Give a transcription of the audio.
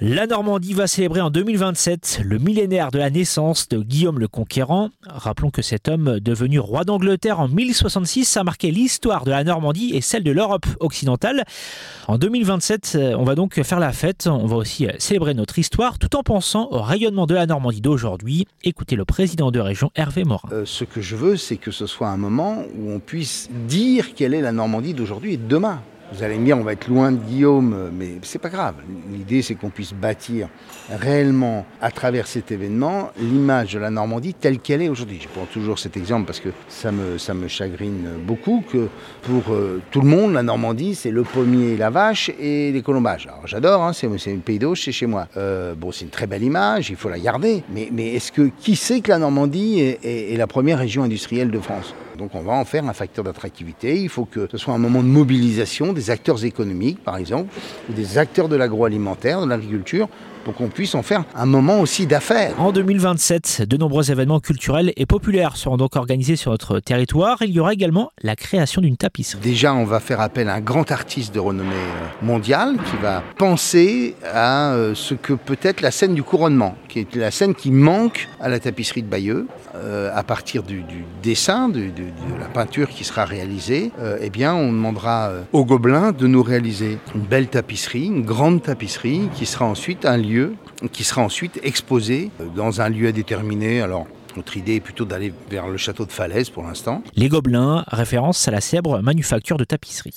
La Normandie va célébrer en 2027 le millénaire de la naissance de Guillaume le Conquérant. Rappelons que cet homme, devenu roi d'Angleterre en 1066, a marqué l'histoire de la Normandie et celle de l'Europe occidentale. En 2027, on va donc faire la fête, on va aussi célébrer notre histoire tout en pensant au rayonnement de la Normandie d'aujourd'hui. Écoutez le président de région Hervé Morin. Euh, ce que je veux, c'est que ce soit un moment où on puisse dire quelle est la Normandie d'aujourd'hui et de demain. Vous allez me dire, on va être loin de Guillaume, mais c'est pas grave. L'idée, c'est qu'on puisse bâtir réellement, à travers cet événement, l'image de la Normandie telle qu'elle est aujourd'hui. Je prends toujours cet exemple parce que ça me, chagrine beaucoup que pour euh, tout le monde, la Normandie, c'est le pommier, la vache et les colombages. Alors j'adore, hein, c'est, une pays d'eau, c'est chez moi. Euh, bon, c'est une très belle image, il faut la garder. Mais est-ce que qui sait que la Normandie est la première région industrielle de France? Donc on va en faire un facteur d'attractivité. Il faut que ce soit un moment de mobilisation des acteurs économiques, par exemple, ou des acteurs de l'agroalimentaire, de l'agriculture, pour qu'on puisse en faire un moment aussi d'affaires. En 2027, de nombreux événements culturels et populaires seront donc organisés sur notre territoire. Il y aura également la création d'une tapisserie. Déjà, on va faire appel à un grand artiste de renommée euh, mondiale qui va penser à euh, ce que peut être la scène du couronnement, qui est la scène qui manque à la tapisserie de Bayeux. Euh, à partir du, dessin, de, la peinture qui sera réalisée, eh bien, on demandera aux Gobelins de nous réaliser une belle tapisserie, une grande tapisserie, qui sera ensuite un lieu qui sera ensuite exposé dans un lieu déterminé. Alors, notre idée est plutôt d'aller vers le château de Falaise pour l'instant. Les Gobelins, référence à la célèbre manufacture de tapisserie.